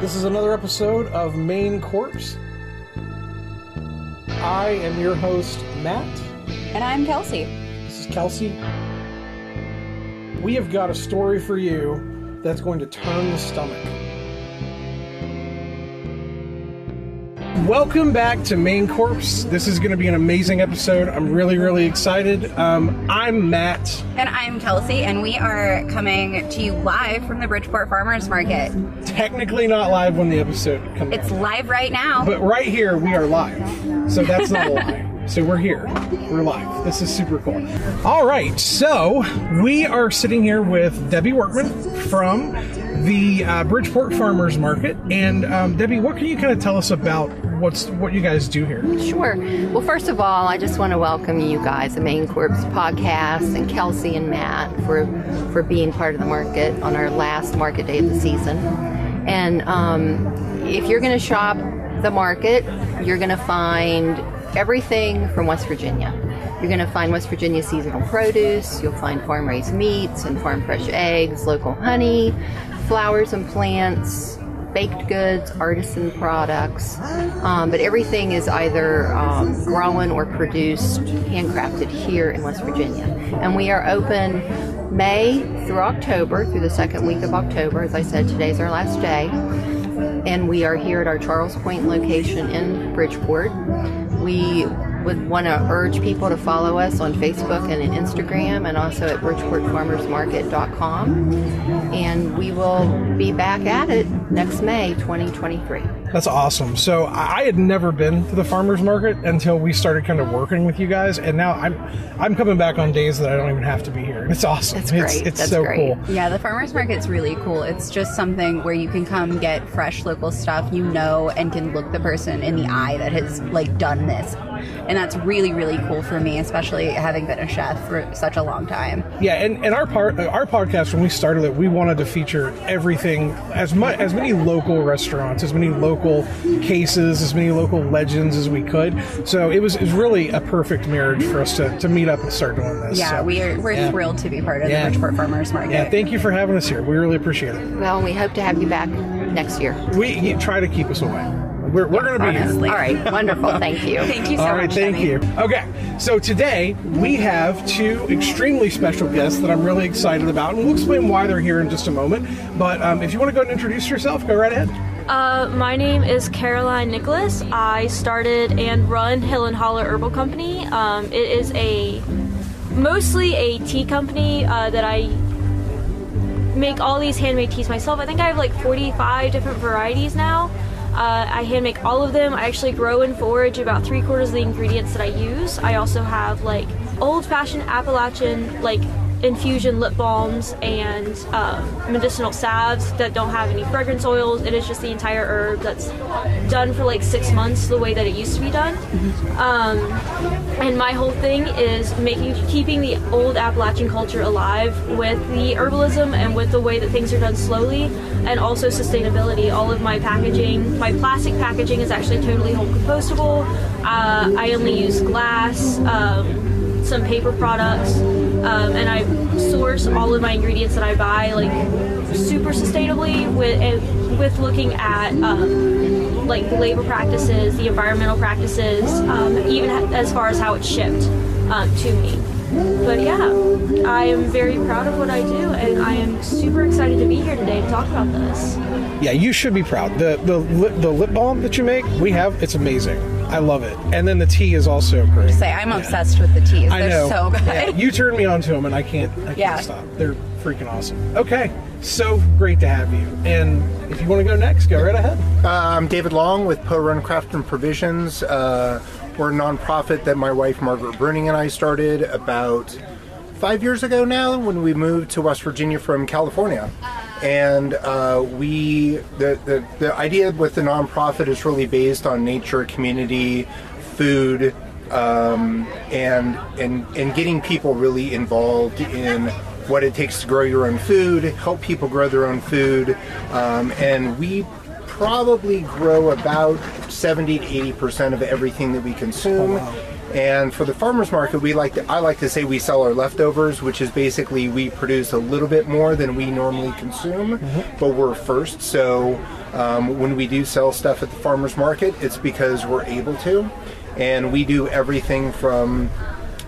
This is another episode of Main Corpse. I am your host, Matt. And I'm Kelsey. This is Kelsey. We have got a story for you that's going to turn the stomach. Welcome back to Main Corpse. This is going to be an amazing episode. I'm really, really excited. Um, I'm Matt. And I'm Kelsey, and we are coming to you live from the Bridgeport Farmers Market. Technically not live when the episode comes It's out. live right now. But right here, we are live. So that's not a lie. So we're here. We're live. This is super cool. All right. So we are sitting here with Debbie Workman from the uh, Bridgeport Farmers Market. And um, Debbie, what can you kind of tell us about what's what you guys do here? Sure. Well, first of all, I just want to welcome you guys, the Main Corpse podcast, and Kelsey and Matt for for being part of the market on our last market day of the season. And um, if you're going to shop the market, you're going to find everything from West Virginia. You're going to find West Virginia seasonal produce. You'll find farm raised meats and farm fresh eggs, local honey, flowers and plants, baked goods, artisan products, um, but everything is either um, grown or produced, handcrafted here in West Virginia. And we are open May through October, through the second week of October. As I said, today's our last day. And we are here at our Charles Point location in Bridgeport. We would want to urge people to follow us on Facebook and Instagram and also at bridgeportfarmersmarket.com. And we will be back at it next May 2023. That's awesome. So I I had never been to the farmers market until we started kind of working with you guys, and now I'm I'm coming back on days that I don't even have to be here. It's awesome. That's It's, great. it's That's so great. cool. yeah, the farmers market's really cool. It's just something where you can come get fresh local stuff you know and can look the person in the eye that has like done this. And that's really, really cool for me, especially having been a chef for such a long time. Yeah, and, and our part uh, our podcast when we started it, we wanted to feature everything as much as many local restaurants, as many local cases, as many local legends as we could. So it was it was really a perfect marriage for us to, to meet up and start doing this. Yeah, So, we are, we're yeah. thrilled to be part of Yeah. the Bridgeport Farmers Market. Yeah, thank you for having us here. We really appreciate it. Well, we hope to have you back next year. We try to keep us away. We're, we're going to be here. All right, wonderful. Thank you. Thank you so All right, much. thank Debbie. you. Okay, so today we have two extremely special guests that I'm really excited about, and we'll explain why they're here in just a moment. But um, if you want to go and introduce yourself, go right ahead. Uh, my name is Caroline Nicholas. I started and run Hill and Holler Herbal Company. Um, it is a mostly a tea company uh, that I make all these handmade teas myself. I think I have like 45 different varieties now. Uh, I hand make all of them. I actually grow and forage about three quarters of the ingredients that I use. I also have like old fashioned Appalachian like infusion lip balms and um, medicinal salves that don't have any fragrance oils. It is just the entire herb that's done for like six months the way that it used to be done. Um, and my whole thing is making keeping the old Appalachian culture alive with the herbalism and with the way that things are done slowly and also sustainability. All of my packaging, my plastic packaging is actually totally home compostable. Uh, I only use glass. Um, some paper products, um, and I source all of my ingredients that I buy like super sustainably with with looking at um, like labor practices, the environmental practices, um, even as far as how it's shipped um, to me. But yeah, I am very proud of what I do, and I am super excited to be here today to talk about this. Yeah, you should be proud. The the the lip balm that you make, we have. It's amazing. I love it. And then the tea is also great. Say, I'm obsessed with the teas. I They're know. so good. Yeah, you turned me on to them, and I can't. I can't Yeah. stop. They're freaking awesome. Okay, so great to have you. And if you want to go next, go right ahead. Uh, I'm David Long with Poe Run Craft and Provisions. Uh, we're a nonprofit that my wife Margaret Bruning and I started about five years ago now when we moved to West Virginia from California. And uh, we, the, the, the idea with the nonprofit is really based on nature, community, food, um, and, and, and getting people really involved in what it takes to grow your own food, help people grow their own food, um, and we probably grow about 70 to 80 percent of everything that we consume. And for the farmers market, we like to, I like to say we sell our leftovers, which is basically we produce a little bit more than we normally consume, but we're first. So um, when we do sell stuff at the farmers market, it's because we're able to, and we do everything from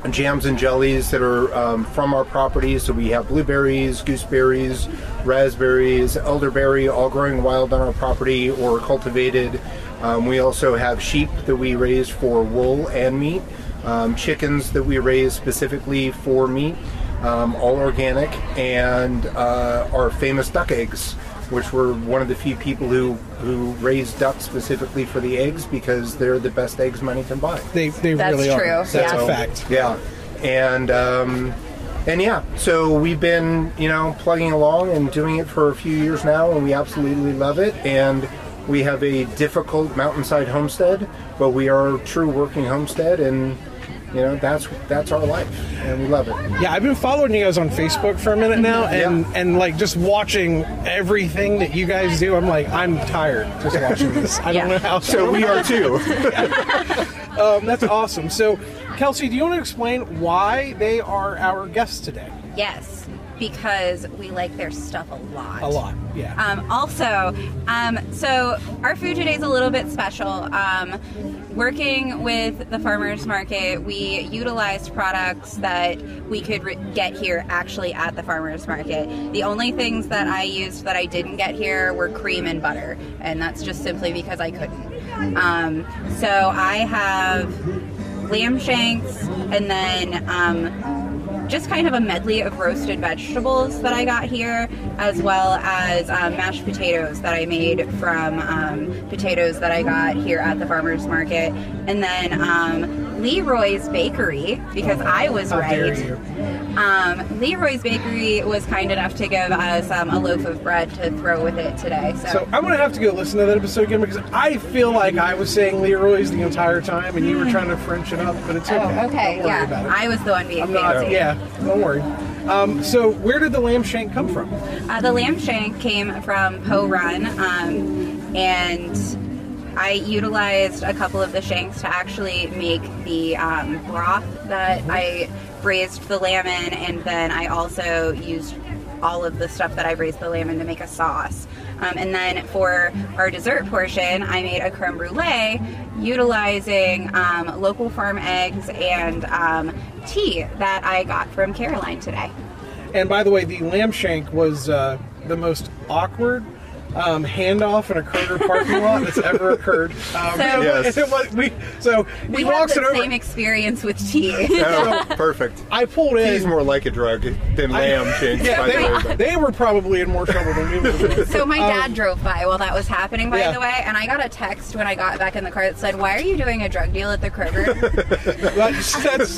jams and jellies that are um, from our property. So we have blueberries, gooseberries, raspberries, elderberry, all growing wild on our property or cultivated. Um, we also have sheep that we raise for wool and meat, um, chickens that we raise specifically for meat, um, all organic, and uh, our famous duck eggs which we're one of the few people who who raise ducks specifically for the eggs because they're the best eggs money can buy. They, they That's really are. That's true, That's yeah. a fact. Yeah, and um, and yeah, so we've been you know plugging along and doing it for a few years now, and we absolutely love it. And we have a difficult mountainside homestead, but we are a true working homestead, and you know that's that's our life, and we love it. Yeah, I've been following you guys on Facebook for a minute now, and Yeah. and like just watching everything that you guys do. I'm like, I'm tired just watching this. I don't Yeah. know how. So we are too. um, that's awesome. So, Kelsey, do you want to explain why they are our guests today? Yes, because we like their stuff a lot. A lot, yeah. Um, also, um, so our food today is a little bit special. Um, working with the farmers market, we utilized products that we could re- get here actually at the farmers market. The only things that I used that I didn't get here were cream and butter, and that's just simply because I couldn't. Um, so I have lamb shanks and then um, just kind of a medley of roasted vegetables that I got here, as well as um, mashed potatoes that I made from um, potatoes that I got here at the farmer's market. And then um, LeRoy's Bakery, because I was right. Um, LeRoy's Bakery was kind enough to give us um, a loaf of bread to throw with it today. So, So I'm gonna have to go listen to that episode again because I feel like I was saying LeRoy's the entire time, and you were trying to French it up, but it's okay. oh, okay, Don't worry yeah, about it. I was the one being I'm not. Yeah, don't worry. Um, so where did the lamb shank come from? Uh, the lamb shank came from Poe Run, um, and I utilized a couple of the shanks to actually make the um, broth that I braised the lamb in, and then I also used all of the stuff that I braised the lamb in to make a sauce. Um, and then for our dessert portion, I made a creme brulee utilizing um, local farm eggs and um, tea that I got from Caroline today. And by the way, the lamb shank was uh, the most awkward um, handoff in a Kroger parking lot that's ever occurred. Um, So- Yes. it was- we, so he We had walks the it over. same experience with tea. Oh, perfect. I pulled in. He's more like a drug than lamb shanks, yeah, by the they, but- they were probably in more trouble than we were. So my dad drove by while that was happening, by Um, Yeah. the way, and I got a text when I got back in the car that said, "Why are you doing a drug deal at the Kroger?" that's, that's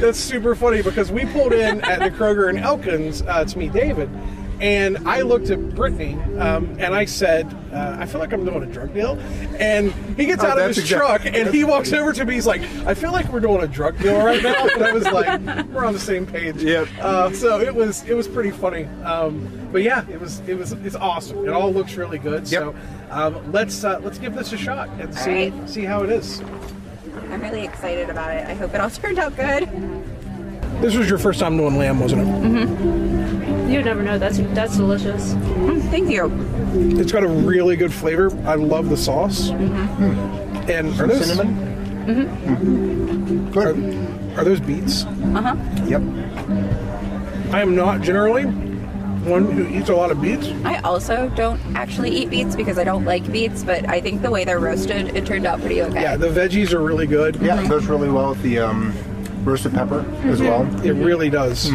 that's super funny because we pulled in at the Kroger in Elkins uh, to meet David, and I looked at Brittany um, and I said, uh, "I feel like I'm doing a drug deal," and he gets Oh, out of his exact- truck and he walks over to me. He's like, "I feel like we're doing a drug deal right now," and I was like, "We're on the same page." Yep. Uh, so it was it was pretty funny, um, but yeah, it was it was it's awesome. It all looks really good. So um, let's uh, let's give this a shot and see right. see how it is. I'm really excited about it. I hope it all turned out good. This was your first time doing lamb, wasn't it? You would never know. That's that's delicious. Mm, Thank you. It's got a really good flavor. I love the sauce. And are those, Cinnamon? Good. Are those beets? Uh huh. Yep. I am not generally one who eats a lot of beets. I also don't actually eat beets because I don't like beets, but I think the way they're roasted, it turned out pretty okay. Yeah, the veggies are really good. Yeah, it goes really well with the um, roasted pepper as well. It really does.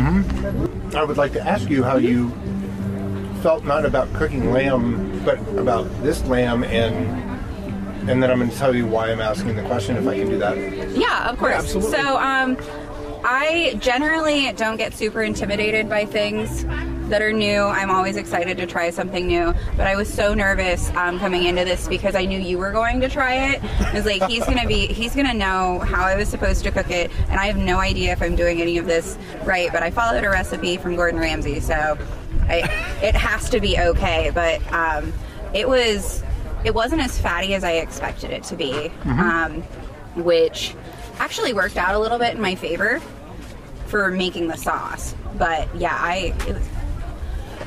I would like to ask you how you felt not about cooking lamb, but about this lamb, and and then I'm going to tell you why I'm asking the question if I can do that. Yeah, of course. absolutely. So, um, I generally don't get super intimidated by things that are new. I'm always excited to try something new, but I was so nervous um, coming into this because I knew you were going to try it. I was like, he's gonna be, he's gonna know how I was supposed to cook it, and I have no idea if I'm doing any of this right. But I followed a recipe from Gordon Ramsay, so I, it has to be okay. But um, it was, it wasn't as fatty as I expected it to be, um, which actually worked out a little bit in my favor for making the sauce. But yeah, I it was,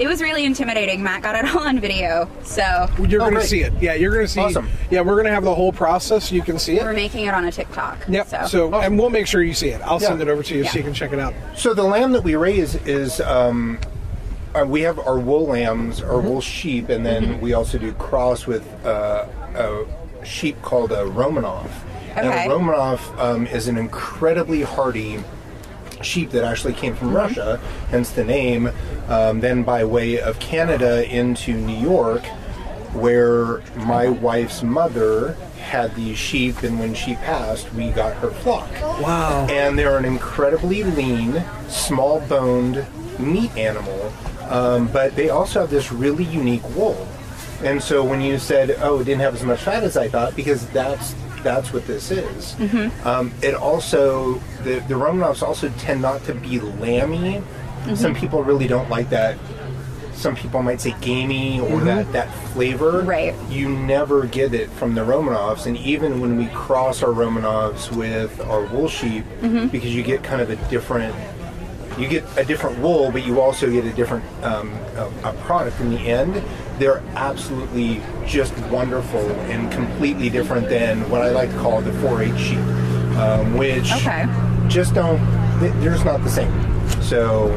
it was really intimidating. Matt got it all on video, so You're Oh, going to great. see it. Yeah, you're going to see. Awesome. Yeah, we're going to have the whole process. So you can see it. we're making it on a TikTok. Yep. So, So, and we'll make sure you see it. I'll Yeah. send it over to you so you can check it out. So the lamb that we raise is um, uh, we have our wool lambs, our Mm-hmm. wool sheep, and then we also do cross with uh, a sheep called a Romanov. And Okay. a Romanov um, is an incredibly hardy sheep that actually came Mm-hmm. from Russia, hence the name. Um, then by way of Canada into New York, where my wife's mother had these sheep, and when she passed, we got her flock Wow. and they're an incredibly lean, small boned meat animal, um, but they also have this really unique wool. And so when you said, "Oh, it didn't have as much fat as I thought," because that's that's what this is. Um, it also the the Romanovs also tend not to be lammy. Some people really don't like that. Some people might say gamey or that that flavor. Right. You never get it from the Romanovs, and even when we cross our Romanovs with our wool sheep, because you get kind of a different, you get a different wool, but you also get a different um, a, a product in the end. They're absolutely just wonderful and completely different than what I like to call the 4-H sheep, um, which Okay. just don't. they- They're just not the same. So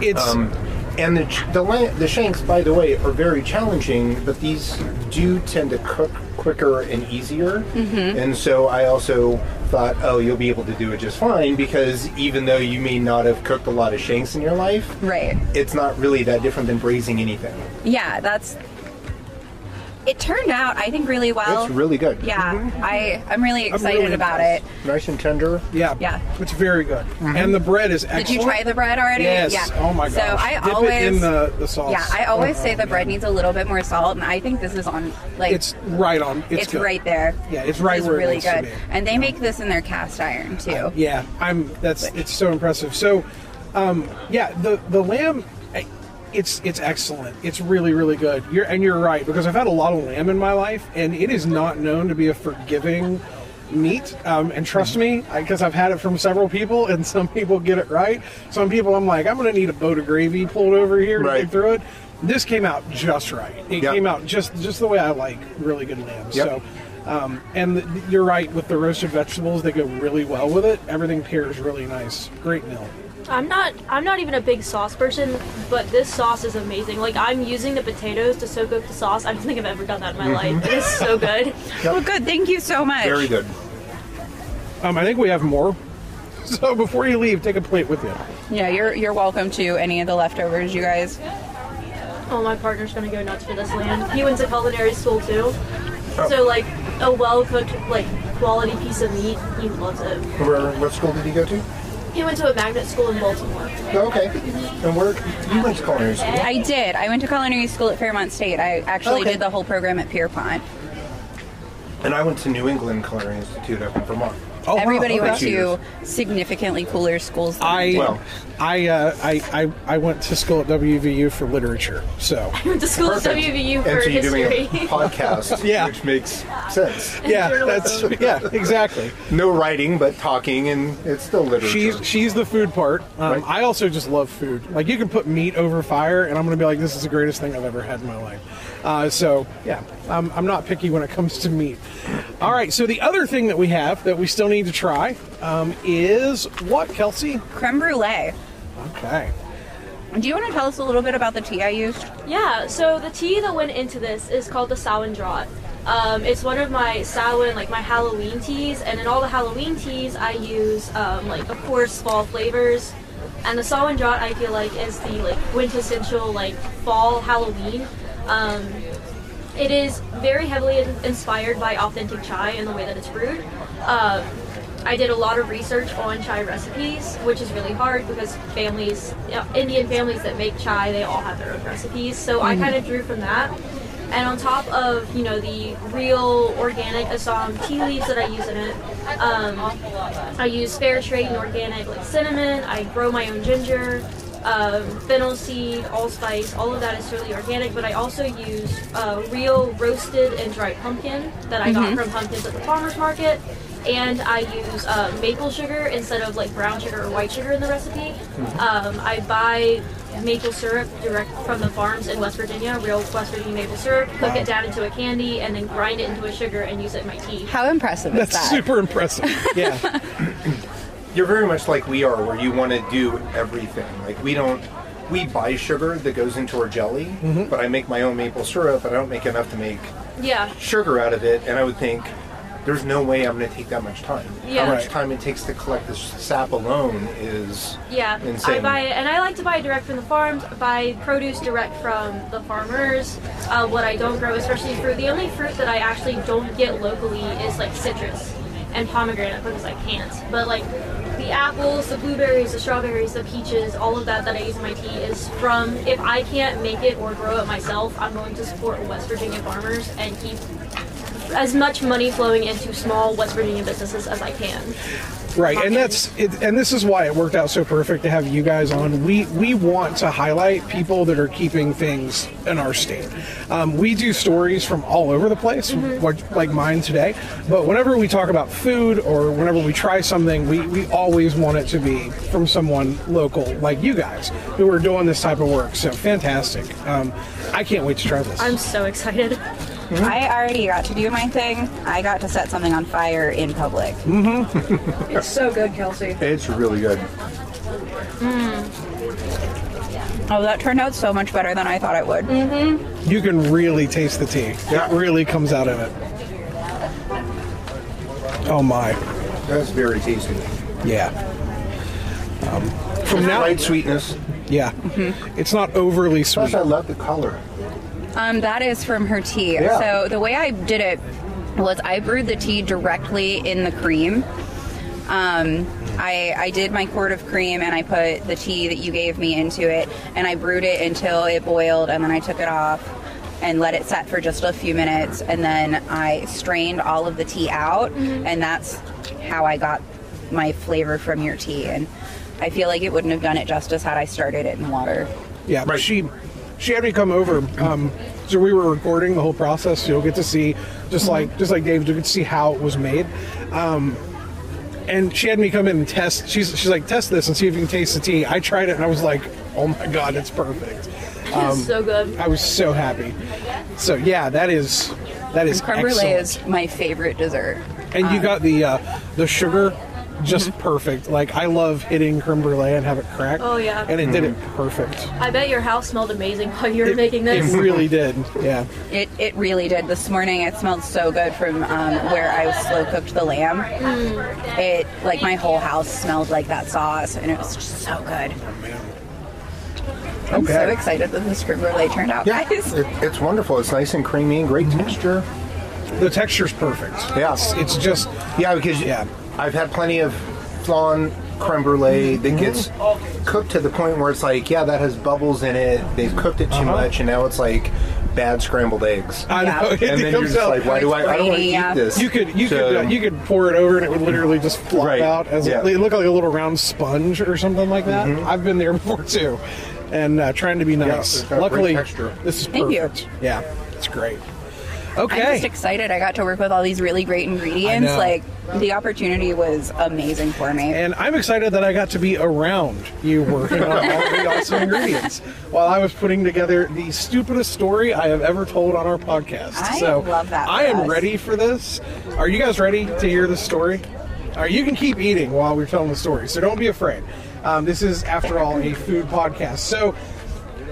It's um, and the the, la- the shanks, by the way, are very challenging, but these do tend to cook quicker and easier. Mm-hmm. And so I also thought, oh, you'll be able to do it just fine because even though you may not have cooked a lot of shanks in your life, right. it's not really that different than braising anything. Yeah, that's. It turned out, I think, really well. it's really good. Yeah, I I'm really excited really about impressed. it. Nice and tender. yeah. Yeah. It's very good, and the bread is excellent. Did you try the bread already? Yes. Yeah. Oh my gosh. So I Dip always it in the, the sauce. Yeah, I always Oh, say the bread needs a little bit more salt, and I think this is on like It's right on. It's, it's good. right there. Yeah, it's right It's where it really needs to good, be. and they make this in their cast iron too. Yeah, I'm. That's it's so impressive. So, um, yeah, the the lamb, it's it's excellent. It's really really good. You're and you're right because I've had a lot of lamb in my life, and it is not known to be a forgiving meat. Um, and trust me, because I've had it from several people, and some people get it right. Some people, I'm like, I'm going to need a boat of gravy pulled over here to Right. get through it. This came out just right. It Yep. came out just just the way I like really good lamb. Yep. So. Um, and th- you're right with the roasted vegetables; they go really well with it. Everything pairs really nice. Great meal. I'm not I'm not even a big sauce person, but this sauce is amazing. Like I'm using the potatoes to soak up the sauce. I don't think I've ever done that in my life. It is so good. Well, good. Thank you so much. Very good. Um, I think we have more. So before you leave, take a plate with you. Yeah, you're you're welcome to any of the leftovers, you guys. Oh, my partner's gonna go nuts for this land. He went to culinary school too, so like a well cooked like quality piece of meat, he loves it. Where, what school did he go to? He went to a magnet school in Baltimore. Okay. And where you went to culinary school? I did. I went to culinary school at Fairmont State. I actually Okay. did the whole program at Pierpont. And I went to New England Culinary Institute up in Vermont. Oh, wow, Everybody okay. went to significantly cooler schools. Than I. Well. I, uh, I, I, I went to school at WVU for literature. So He went to school at WVU for and so you're doing a history. podcast, Yeah. which makes sense. yeah, that's yeah, exactly. No writing, but talking, and it's still literature. She's she's the food part. Um, Right. I also just love food. Like you can put meat over fire, and I'm gonna be like, this is the greatest thing I've ever had in my life. Uh, so yeah, I'm, I'm not picky when it comes to meat. All right. So the other thing that we have that we still need to try um, is what, Kelsey? creme brulee. Okay. Do you want to tell us a little bit about the tea I used? Yeah, so the tea that went into this is called the Samhain Draught. Um, it's one of my Samhain, like my Halloween teas, and in all the Halloween teas, I use um, like of course fall flavors. And the Samhain Draught, I feel like, is the like quintessential like fall Halloween. Um, it is very heavily inspired by authentic chai and the way that it's brewed. Um, I did a lot of research on chai recipes, which is really hard because families, Indian families that make chai, they all have their own recipes. So I kind of drew from that. And on top of, you know, the real organic Assam tea leaves that I use in it, um, I use fair trade and organic like cinnamon. I grow my own ginger, um, fennel seed, allspice. All of that is really organic. But I also use uh, real roasted and dried pumpkin that I got from pumpkins at the farmers market. And I use uh, maple sugar instead of like brown sugar or white sugar in the recipe. Um, I buy maple syrup direct from the farms in West Virginia, real West Virginia maple syrup, cook it down into a candy, and then grind it into a sugar and use it in my tea. How impressive is that. That's that? super impressive. Yeah. You're very much like we are, where you want to do everything. Like we don't. We buy sugar that goes into our jelly, Mm-hmm. but I make my own maple syrup. and I don't make enough to make Yeah. sugar out of it, and I would think there's no way I'm going to take that much time. Yeah. How much Right. time it takes to collect this sap alone is Yeah, I buy it, and I like to buy it direct from the farms. Buy produce direct from the farmers. Uh, what I don't grow, especially fruit. The only fruit that I actually don't get locally is like citrus and pomegranate because I can't. But like the apples, the blueberries, the strawberries, the peaches, all of that that I use in my tea is from. If I can't make it or grow it myself, I'm going to support West Virginia farmers and keep as much money flowing into small West Virginia businesses as I can. Right, and that's it, and this is why it worked out so perfect to have you guys on. We we want to highlight people that are keeping things in our state. Um, we do stories from all over the place, like, like mine today. But whenever we talk about food or whenever we try something, we, we always want it to be from someone local, like you guys, who are doing this type of work. So fantastic! Um, I can't wait to try this. I'm so excited. I already got to do my thing. I got to set something on fire in public. Mm-hmm. it's so good, Kelsey. It's really good. Hmm. Oh, that turned out so much better than I thought it would. Mm-hmm. you can really taste the tea. Yeah. It really comes out of it. Oh my, That's very tasty. yeah. Um, from now, Right sweetness. yeah, mm-hmm. it's not overly Plus, sweet. I love the color. Um, that is from her tea. Yeah. So the way I did it was I brewed the tea directly in the cream. Um, I, I did my quart of cream and I put the tea that you gave me into it and I brewed it until it boiled and then I took it off and let it set for just a few minutes and then I strained all of the tea out and that's how I got my flavor from your tea and I feel like it wouldn't have done it justice had I started it in water. Yeah, Right. she she had me come over. Um, so we were recording the whole process. So you'll get to see, just like just like Dave, you get to see how it was made. Um, and she had me come in and test. She's she's like test this and see if you can taste the tea. I tried it and I was like, oh my god, it's perfect. it's so good. I was so happy. So yeah, that is that is Creme brulee is my favorite dessert. And you got the uh, the sugar just mm-hmm. perfect. Like I love hitting creme brulee and have it crack. Oh, yeah. and it did it mm-hmm. perfect. I bet your house smelled amazing while you were making this. It really did. Yeah. It, it really did. This morning it smelled so good from um, where I slow cooked the lamb. Mm. It like my whole house smelled like that sauce, and it was just so good. I'm so excited that this creme brulee turned out, Yeah, guys. it, it's wonderful. It's nice and creamy and great mm-hmm. texture. The texture's perfect. Yeah. It's, it's just Yeah, because Yeah. I've had plenty of flan creme brulee that gets cooked to the point where it's like, yeah, that has bubbles in it. They've cooked it too much, and now it's like bad scrambled eggs. I know. Yeah. It and then you're comes just out. like, why do I? I don't want to Grainy, yeah. eat this. you could you So- could uh, you could pour it over and it would literally just flop Right. out as Yeah. it looked like a little round sponge or something like that. Mm-hmm. I've been there before too, and uh, trying to be nice. it's got great Luckily, texture. this is Thank you. perfect. Yeah, it's great. I'm just excited. I got to work with all these really great ingredients. Like the opportunity was amazing for me. And I'm excited that I got to be around you working on all the awesome ingredients while I was putting together the stupidest story I have ever told on our podcast. I so love that I am us. ready for this. Are you guys ready to hear the story? Right, you can keep eating while we're telling the story, so don't be afraid. Um, this is, after all, a food podcast. So,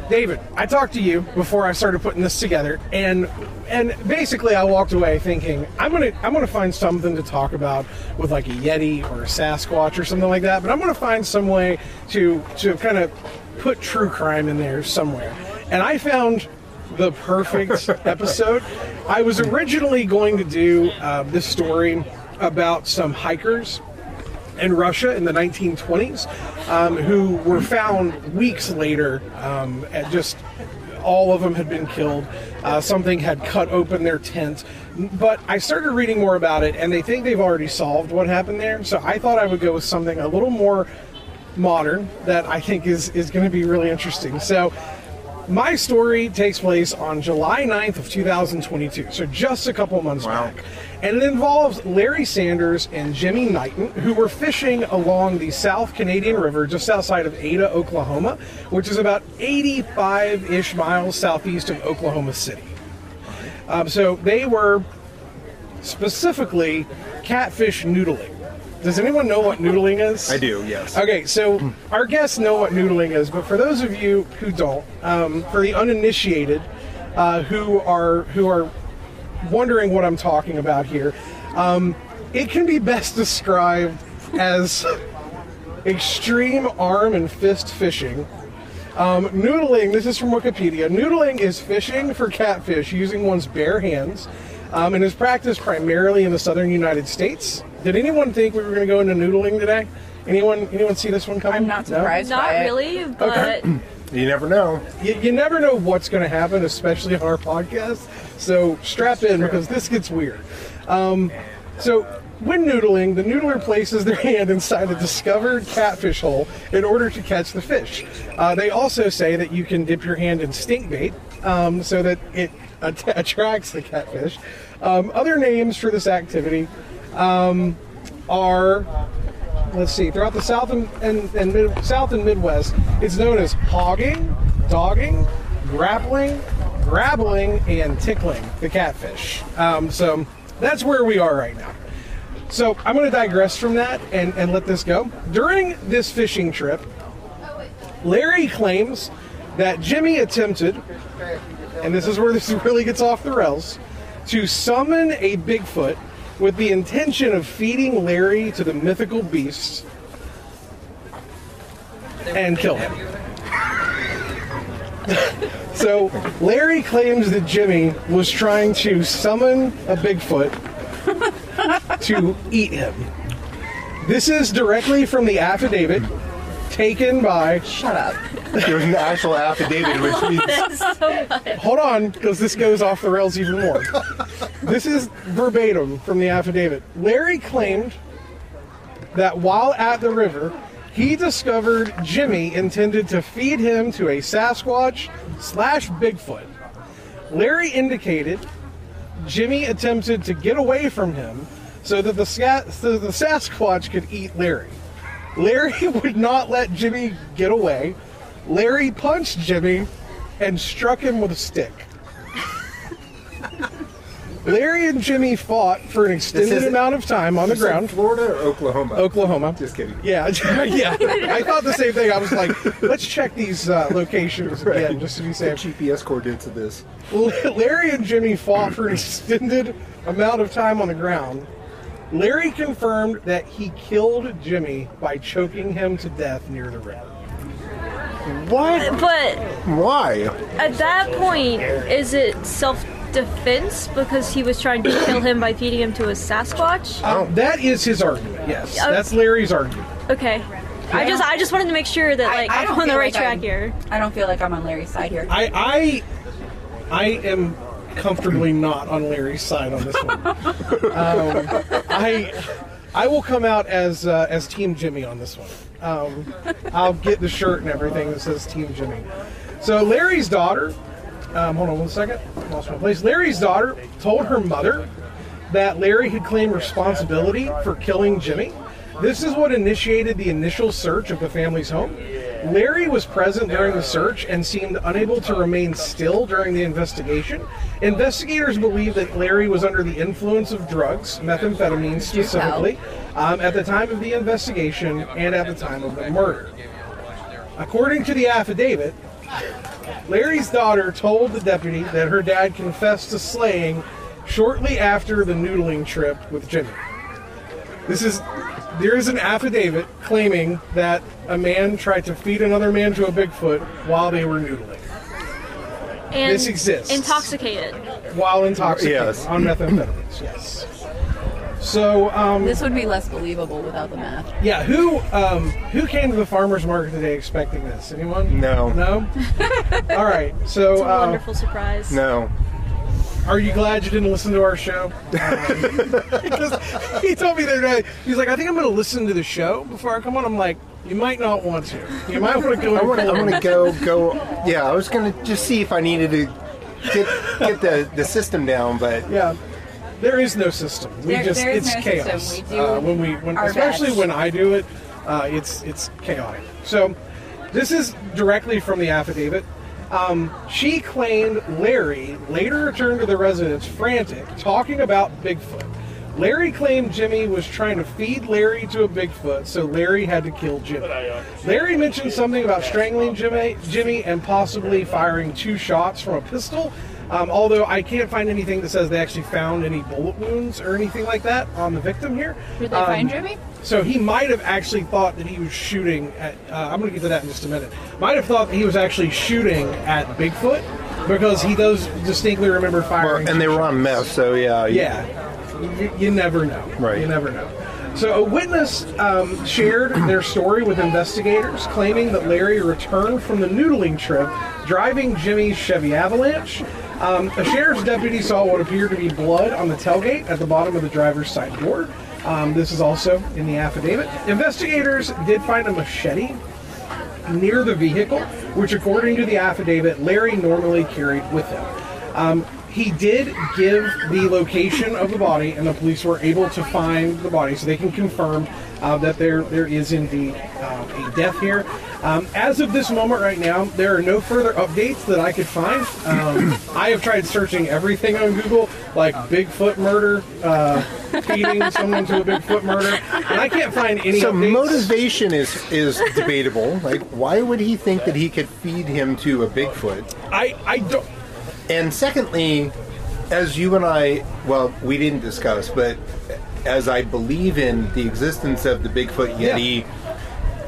David, I talked to you before I started putting this together, and and basically I walked away thinking I'm gonna I'm gonna find something to talk about with like a Yeti or a Sasquatch or something like that, but I'm gonna find some way to to kind of put true crime in there somewhere, and I found the perfect episode. I was originally going to do uh, this story about some hikers in Russia in the 1920s um, who were found weeks later um, at just all of them had been killed. Uh, something had cut open their tent. But I started reading more about it, and they think they've already solved what happened there. So I thought I would go with something a little more modern that I think is, is going to be really interesting. So my story takes place on July 9th of 2022, so just a couple months Wow. back. And it involves Larry Sanders and Jimmy Knighton, who were fishing along the South Canadian River just outside of Ada, Oklahoma, which is about 85 ish miles southeast of Oklahoma City. Um, so they were specifically catfish noodling. Does anyone know what noodling is? I do, yes. Okay, so our guests know what noodling is, but for those of you who don't, um, for the uninitiated, uh, who are who are wondering what I'm talking about here, um, it can be best described as extreme arm and fist fishing. Um, noodling, this is from Wikipedia. Noodling is fishing for catfish using one's bare hands um, and is practiced primarily in the southern United States. Did anyone think we were going to go into noodling today? Anyone anyone see this one coming? I'm not No? surprised. Not it. really, but Okay. You never know. You, you never know what's going to happen, especially on our podcast. So strap in because this gets weird. Um, so when noodling, the noodler places their hand inside a discovered catfish hole in order to catch the fish. Uh, they also say that you can dip your hand in stink bait um, so that it att- attracts the catfish. Um, other names for this activity um, are let's see, throughout the South and, and, and mid, South and Midwest, it's known as hogging, dogging, grappling, grabbling, and tickling the catfish. Um, so that's where we are right now. So I'm going to digress from that and, and let this go. During this fishing trip, Larry claims that Jimmy attempted, and this is where this really gets off the rails, to summon a Bigfoot with the intention of feeding Larry to the mythical beast and kill him. so Larry claims that Jimmy was trying to summon a Bigfoot to eat him. This is directly from the affidavit taken by Shut up. There's an actual affidavit, which means Hold on, because this goes off the rails even more. this is verbatim from the affidavit. Larry claimed that while at the river, he discovered Jimmy intended to feed him to a Sasquatch slash Bigfoot. Larry indicated Jimmy attempted to get away from him so that the, so the Sasquatch could eat Larry. Larry would not let Jimmy get away. Larry punched Jimmy and struck him with a stick. Larry and Jimmy fought for an extended amount of time on the ground. Florida or Oklahoma? Oklahoma. Just kidding. Yeah, yeah. I thought the same thing. I was like, let's check these uh, locations again, just to be safe. The. GPS coordinates of this. Larry and Jimmy fought for an extended amount of time on the ground. Larry confirmed that he killed Jimmy by choking him to death near the river. What? but Why? at that point, is it self-defense because he was trying to kill him by feeding him to a Sasquatch? Um, that is his argument. Yes, Uh, that's Larry's argument. Okay. I just I just wanted to make sure that like I I'm don't on the feel right like track I'm- here. I don't feel like I'm on Larry's side here. I, I, I am comfortably not on Larry's side on this one. um, I, I will come out as uh, as Team Jimmy on this one. Um, I'll get the shirt and everything that says Team Jimmy. So Larry's daughter, um, hold on one second, lost my place. Larry's daughter told her mother that Larry had claimed responsibility for killing Jimmy. This is what initiated the initial search of the family's home. Larry was present during the search and seemed unable to remain still during the investigation. Investigators believe that Larry was under the influence of drugs, methamphetamine specifically, um, at the time of the investigation and at the time of the murder. According to the affidavit, Larry's daughter told the deputy that her dad confessed to slaying shortly after the noodling trip with Jimmy. This is there is an affidavit claiming that a man tried to feed another man to a Bigfoot while they were noodling, And This exists. Intoxicated. while intoxicated Yes. on methamphetamines. Yes. So, um, This would be less believable without the math. yeah, who um, who came to the farmers market today expecting this? Anyone? No. No. All right. So, It's a uh, wonderful surprise. No. Are you glad you didn't listen to our show? Um, he told me the other day, he's like, I think I'm going to listen to the show before I come on. I'm like, You might not want to. You might want to go. I want to. I want to go. Go. Yeah, I was gonna just see if I needed to get get the the system down, but Yeah. There is no system. We There- just there is it's no chaos. system. We do uh, when we when our especially best. when I do it, uh, it's it's chaotic. So this is directly from the affidavit. Um, she claimed Larry later returned to the residence frantic, talking about Bigfoot. Larry claimed Jimmy was trying to feed Larry to a Bigfoot, so Larry had to kill Jimmy. Larry mentioned something about strangling Jimmy, Jimmy and possibly firing two shots from a pistol. Um, although I can't find anything that says they actually found any bullet wounds or anything like that on the victim here. Did they Um, find Jimmy? So he might have actually thought that he was shooting at. Uh, I'm going to get to that in just a minute. Might have thought that he was actually shooting at Bigfoot because he does distinctly remember well, firing. and they were on meth, so yeah. Yeah, you, you never know. Right. You never know. So a witness um, shared their story with investigators, claiming that Larry returned from the noodling trip driving Jimmy's Chevy Avalanche. Um, a sheriff's deputy saw what appeared to be blood on the tailgate at the bottom of the driver's side door. Um, this is also in the affidavit. Investigators did find a machete near the vehicle, which, according to the affidavit, Larry normally carried with him. Um, he did give the location of the body, and the police were able to find the body, so they can confirm uh, that there there is indeed uh, a death here. Um, as of this moment, right now, there are no further updates that I could find. Um, I have tried searching everything on Google, like Bigfoot murder, uh, feeding someone to a Bigfoot murder, and I can't find any. So updates. motivation is is debatable. Like, why would he think that he could feed him to a Bigfoot? I I don't. And secondly, as you and I, well, we didn't discuss, but as I believe in the existence of the Bigfoot Yeti,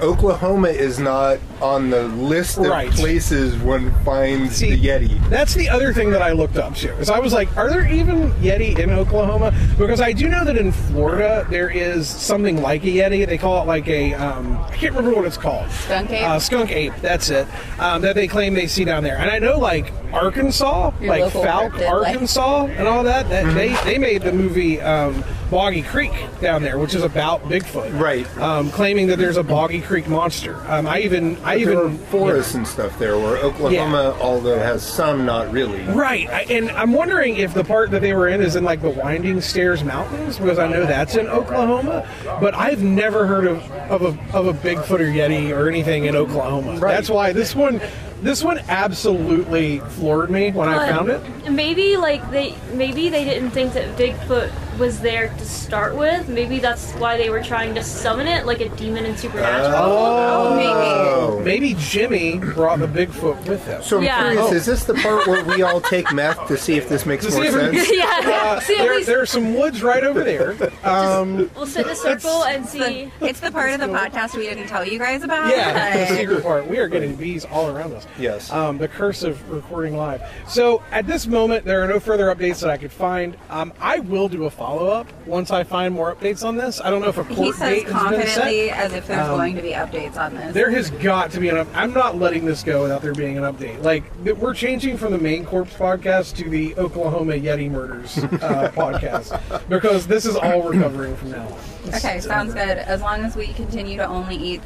Oklahoma is not on the list of Right. places one finds See, the Yeti. That's the other thing that I looked up too. Is I was like, are there even Yeti in Oklahoma? Because I do know that in Florida there is something like a Yeti. They call it like a um, I can't remember what it's called. Skunk ape? Uh, skunk ape. That's it. Um, that they claim they see down there. And I know like Arkansas, Your like local Falk, cryptid, like- Arkansas, and all that. That Mm-hmm. they they made the movie um, Boggy Creek down there, which is about Bigfoot. Right. Um, claiming that there's a Boggy Creek monster. Um, I even I There even forests and stuff there, where Oklahoma, although has some, not really. Right, I- and I'm wondering if the part that they were in is in like the Winding Stairs Mountains because I know that's in Oklahoma, but I've never heard of of a, of a Bigfoot or Yeti or anything in Oklahoma. Right. That's why this one this one absolutely floored me when I found it. Maybe like they maybe they didn't think that Bigfoot was there to start with. Maybe that's why they were trying to summon it like a demon in Supernatural. Oh, maybe. maybe Jimmy brought the Bigfoot with him. So I'm Yeah. curious, Oh. is this the part where we all take meth to see if this makes To more see if sense? yeah. Uh, See, there, least there are some woods right over there. Um, we'll sit in a circle and see. It's the part of the podcast we didn't tell you guys about. Yeah, the secret part. We are getting bees all around us. Yes. Um, the curse of recording live. So at this moment, there are no further updates that I could find. Um, I will do a follow up once I find more updates on this. I don't know if a court He says date has been confidently set. as if there's Um, going to be updates on this. There has got to be an. up- I'm not letting this go without there being an update. Like we're changing from the main corpse podcast to the Oklahoma Yeti murders uh, podcast because this is all we're covering from now on. okay, sounds good. As long as we continue to only eat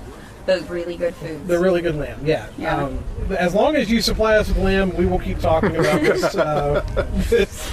those really good foods. The really good lamb, yeah. Yeah. Um, as long as you supply us with lamb, we will keep talking about this. Uh, this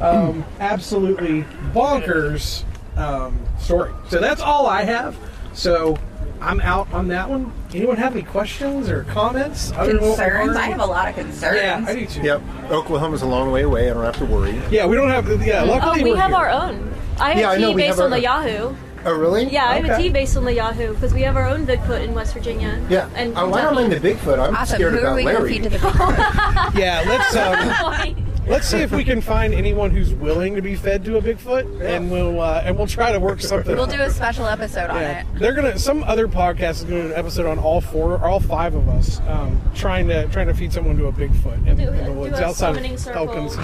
um, absolutely bonkers um, story. So that's all I have. So I'm out on that one. Anyone have any questions or comments? other than what we've concerns. I have a lot of concerns. Yeah, I do too. Yep. Oklahoma's a long way away. I don't have to worry. Yeah, we don't have. Yeah, Oh, luckily we we're have here. our own. I have Yeah, I a know, tea we based have on the Yahoo. Oh, really? Yeah, I have a Okay. tea based on the Yahoo because we have our own Bigfoot in West Virginia. Yeah. And oh, I don't mind the Bigfoot. I'm Awesome. scared Who are about we going to Larry. feed to the Bigfoot? Yeah, let's um, let's see if we can find anyone who's willing to be fed to a Bigfoot, and we'll uh, and we'll try to work something. we'll out. do a special episode on Yeah, it. they're gonna. Some other podcast is gonna do an episode on all four, all five of us um, trying to trying to feed someone to a Bigfoot in, do- in the do woods a outside summoning of circle. Elkins.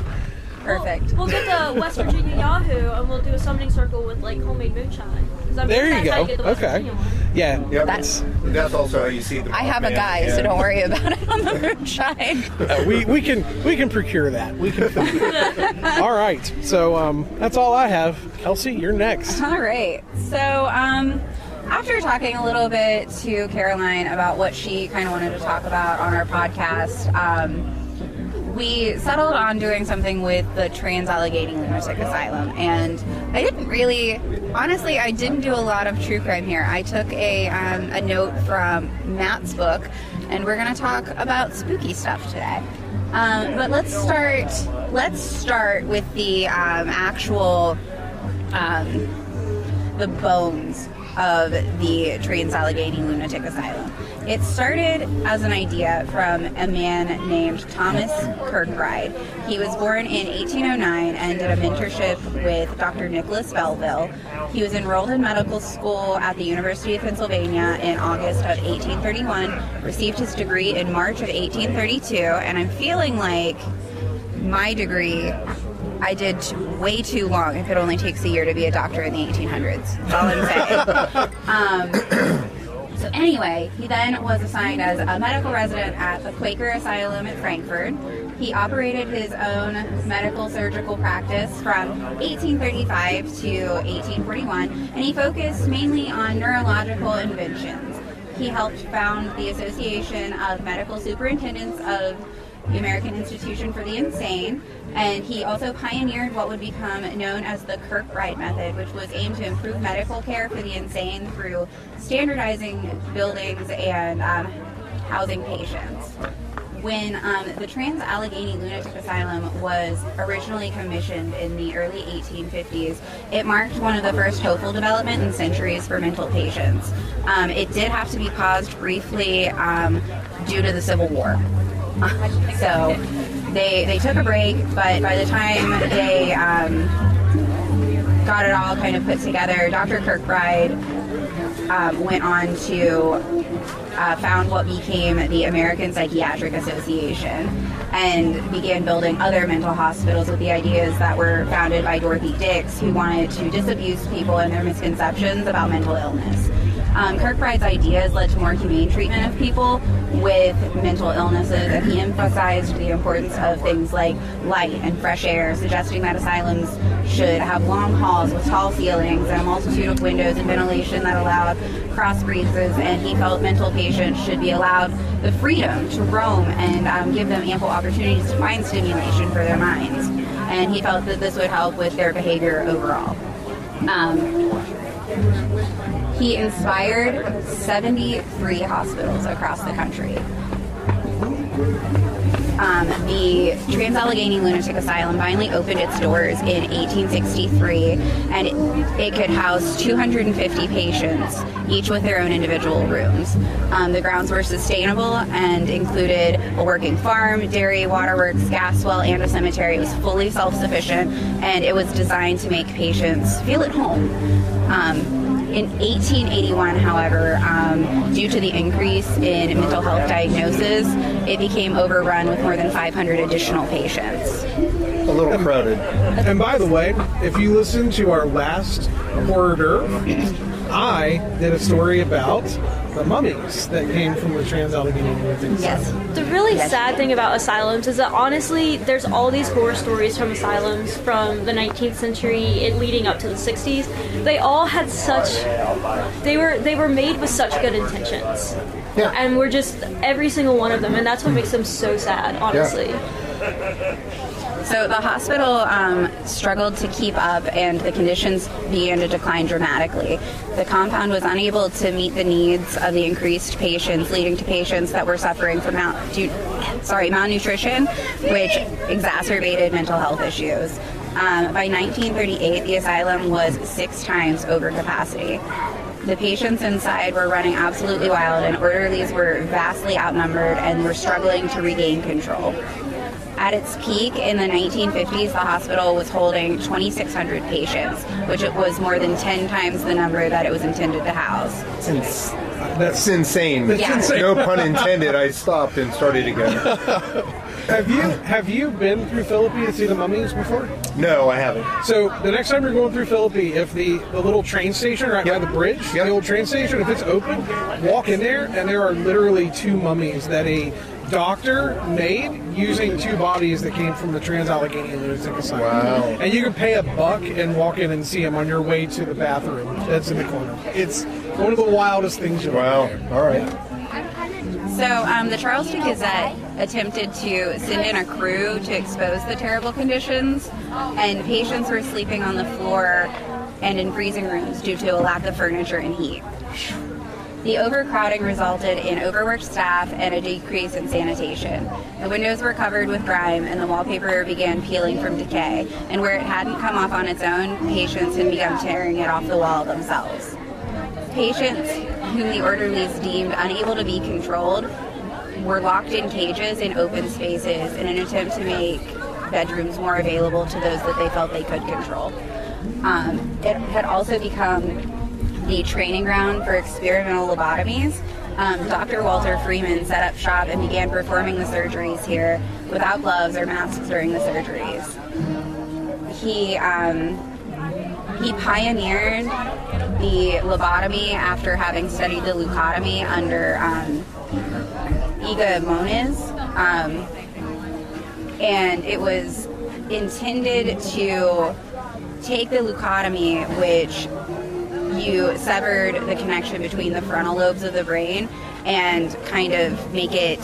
Perfect. We'll, we'll get the West Virginia Yahoo and we'll do a summoning circle with like homemade moonshine. 'Cause I'm There you that's how go. get the West Okay. Virginia one. Yeah, Yep. That's- that's also how you see the. I have a Mothman guy, so don't worry about it on the moonshine. Uh, we we can we can procure that. We can. all right, so um, that's all I have. Kelsey, you're next. All right. So, um, after talking a little bit to Caroline about what she kind of wanted to talk about on our podcast, um, we settled on doing something with the Trans Allegheny Lunatic Asylum. And I didn't really, honestly, I didn't do a lot of true crime here. I took a, um, a note from Matt's book, and we're going to talk about spooky stuff today. Um, but let's start. Let's start with the um, actual um, the bones of the Trans Allegheny Lunatic Asylum. It started as an idea from a man named Thomas Kirkbride. He was born in 1809 and did a mentorship with Dr. Nicholas Belleville. He was enrolled in medical school at the University of Pennsylvania in August of 1831, received his degree in March of 1832, and I'm feeling like my degree I did way too long if it only takes a year to be a doctor in the 1800s. That's all I'm saying. um, so anyway, he then was assigned as a medical resident at the Quaker Asylum at Frankford. He operated his own medical surgical practice from 1835 to 1841, and he focused mainly on neurological inventions. He helped found the Association of Medical Superintendents of the American Institution for the Insane, and he also pioneered what would become known as the Kirkbride method, which was aimed to improve medical care for the insane through standardizing buildings and um, housing patients. When um, the Trans Allegheny Lunatic Asylum was originally commissioned in the early 1850s, it marked one of the first hopeful development in centuries for mental patients. Um, it did have to be paused briefly um, due to the Civil War. so they they took a break, but by the time they um, got it all kind of put together, Dr. Kirkbride um, went on to uh, found what became the American Psychiatric Association and began building other mental hospitals with the ideas that were founded by Dorothy Dix, who wanted to disabuse people and their misconceptions about mental illness. Um, Kirkbride's ideas led to more humane treatment of people with mental illnesses, and he emphasized the importance of things like light and fresh air, suggesting that asylums should have long halls with tall ceilings and a multitude of windows and ventilation that allowed cross breezes, and he felt mental patients should be allowed the freedom to roam and um, give them ample opportunities to find stimulation for their minds. And he felt that this would help with their behavior overall. Um, he inspired 73 hospitals across the country. Um, the Trans Allegheny Lunatic Asylum finally opened its doors in 1863, and it, it could house 250 patients, each with their own individual rooms. Um, the grounds were sustainable and included a working farm, dairy, waterworks, gas well, and a cemetery. It was fully self sufficient, and it was designed to make patients feel at home. Um, in 1881, however, um, due to the increase in mental health diagnoses, it became overrun with more than 500 additional patients. A little crowded. And by the way, if you listen to our last Horror, I did a story about the mummies that came from the Trans Allegheny Lunatic Yes. Asylum. The really Yes. sad thing about asylums is that honestly, there's all these horror stories from asylums from the 19th century it leading up to the 60s. They all had such they were they were made with such good intentions. Yeah. And we're just every single one of them and that's what makes them so sad, honestly. So the hospital um, struggled to keep up, and the conditions began to decline dramatically. The compound was unable to meet the needs of the increased patients, leading to patients that were suffering from mal- sorry malnutrition, which exacerbated mental health issues. Um, by 1938, the asylum was six times over capacity. The patients inside were running absolutely wild, and orderlies were vastly outnumbered and were struggling to regain control. At its peak in the 1950s, the hospital was holding 2,600 patients, which it was more than 10 times the number that it was intended to house. It's, ins- That's it's insane. Yeah. insane. No pun intended. I stopped and started again. Have you have you been through Philippi to see the mummies before? No, I haven't. So the next time you're going through Philippi, if the, the little train station right Yep. by the bridge, Yep. the old train station, if it's open, walk in there and there are literally two mummies that a doctor made using two bodies that came from the Trans Allegheny Lunatic Asylum. Wow. And you can pay a buck and walk in and see them on your way to the bathroom that's in the corner. It's One of the wildest things you'll Wow. ever All right. So um, the Charleston Gazette attempted to send in a crew to expose the terrible conditions, and patients were sleeping on the floor and in freezing rooms due to a lack of furniture and heat. The overcrowding resulted in overworked staff and a decrease in sanitation. The windows were covered with grime and the wallpaper began peeling from decay, and where it hadn't come off on its own, patients had begun tearing it off the wall themselves. Patients whom the orderlies deemed unable to be controlled were locked in cages in open spaces in an attempt to make bedrooms more available to those that they felt they could control. Um, it had also become the training ground for experimental lobotomies. Um, Dr. Walter Freeman set up shop and began performing the surgeries here without gloves or masks during the surgeries. He um, he pioneered the lobotomy after having studied the leucotomy under um, Egas Moniz. Um, and it was intended to take the leucotomy, which you severed the connection between the frontal lobes of the brain, and kind of make it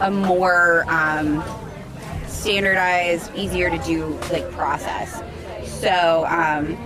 a more um, standardized, easier to do like process. So um,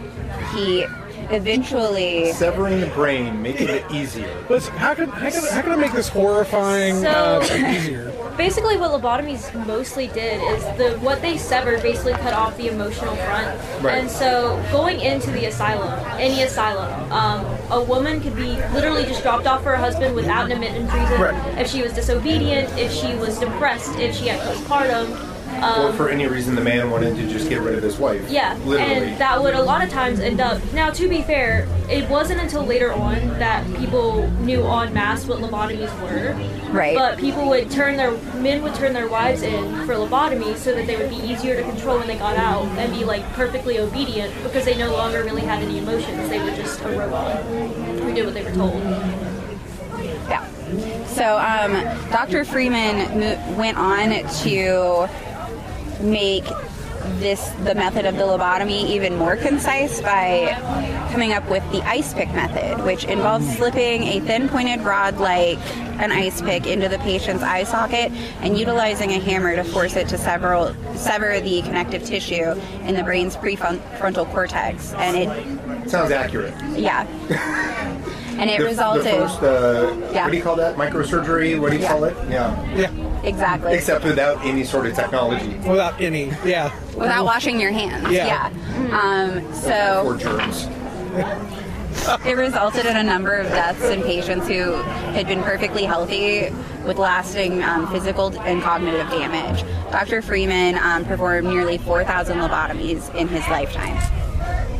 he eventually Severing the brain, making it easier. Listen, how can how can, how can I make this horrifying So- uh, easier? Basically, what lobotomies mostly did is the what they severed basically cut off the emotional front. Right. And so, going into the asylum, any asylum, um, a woman could be literally just dropped off for her husband without an admittance reason. Right. If she was disobedient, if she was depressed, if she had postpartum. Um, or for any reason, the man wanted to just get rid of his wife. Yeah, Literally. and that would a lot of times end up. Now, to be fair, it wasn't until later on that people knew en masse what lobotomies were. Right. But people would turn their men would turn their wives in for lobotomy so that they would be easier to control when they got out and be like perfectly obedient because they no longer really had any emotions. They were just a robot who did what they were told. Yeah. So um, Dr. Freeman mo- went on to make this the method of the lobotomy even more concise by coming up with the ice pick method, which involves slipping a thin pointed rod like an ice pick into the patient's eye socket and utilizing a hammer to force it to several, sever the connective tissue in the brain's prefrontal cortex. And it, Sounds accurate. yeah. And it The, resulted. the first, uh, Yeah. what do you call that? Microsurgery? What do you Yeah. call it? Yeah. Yeah, exactly. Except without any sort of technology without any. Yeah. without washing your hands. Yeah. Um, so or germs. it resulted in a number of deaths in patients who had been perfectly healthy with lasting um, physical and cognitive damage. Dr. Freeman um, performed nearly 4,000 lobotomies in his lifetime.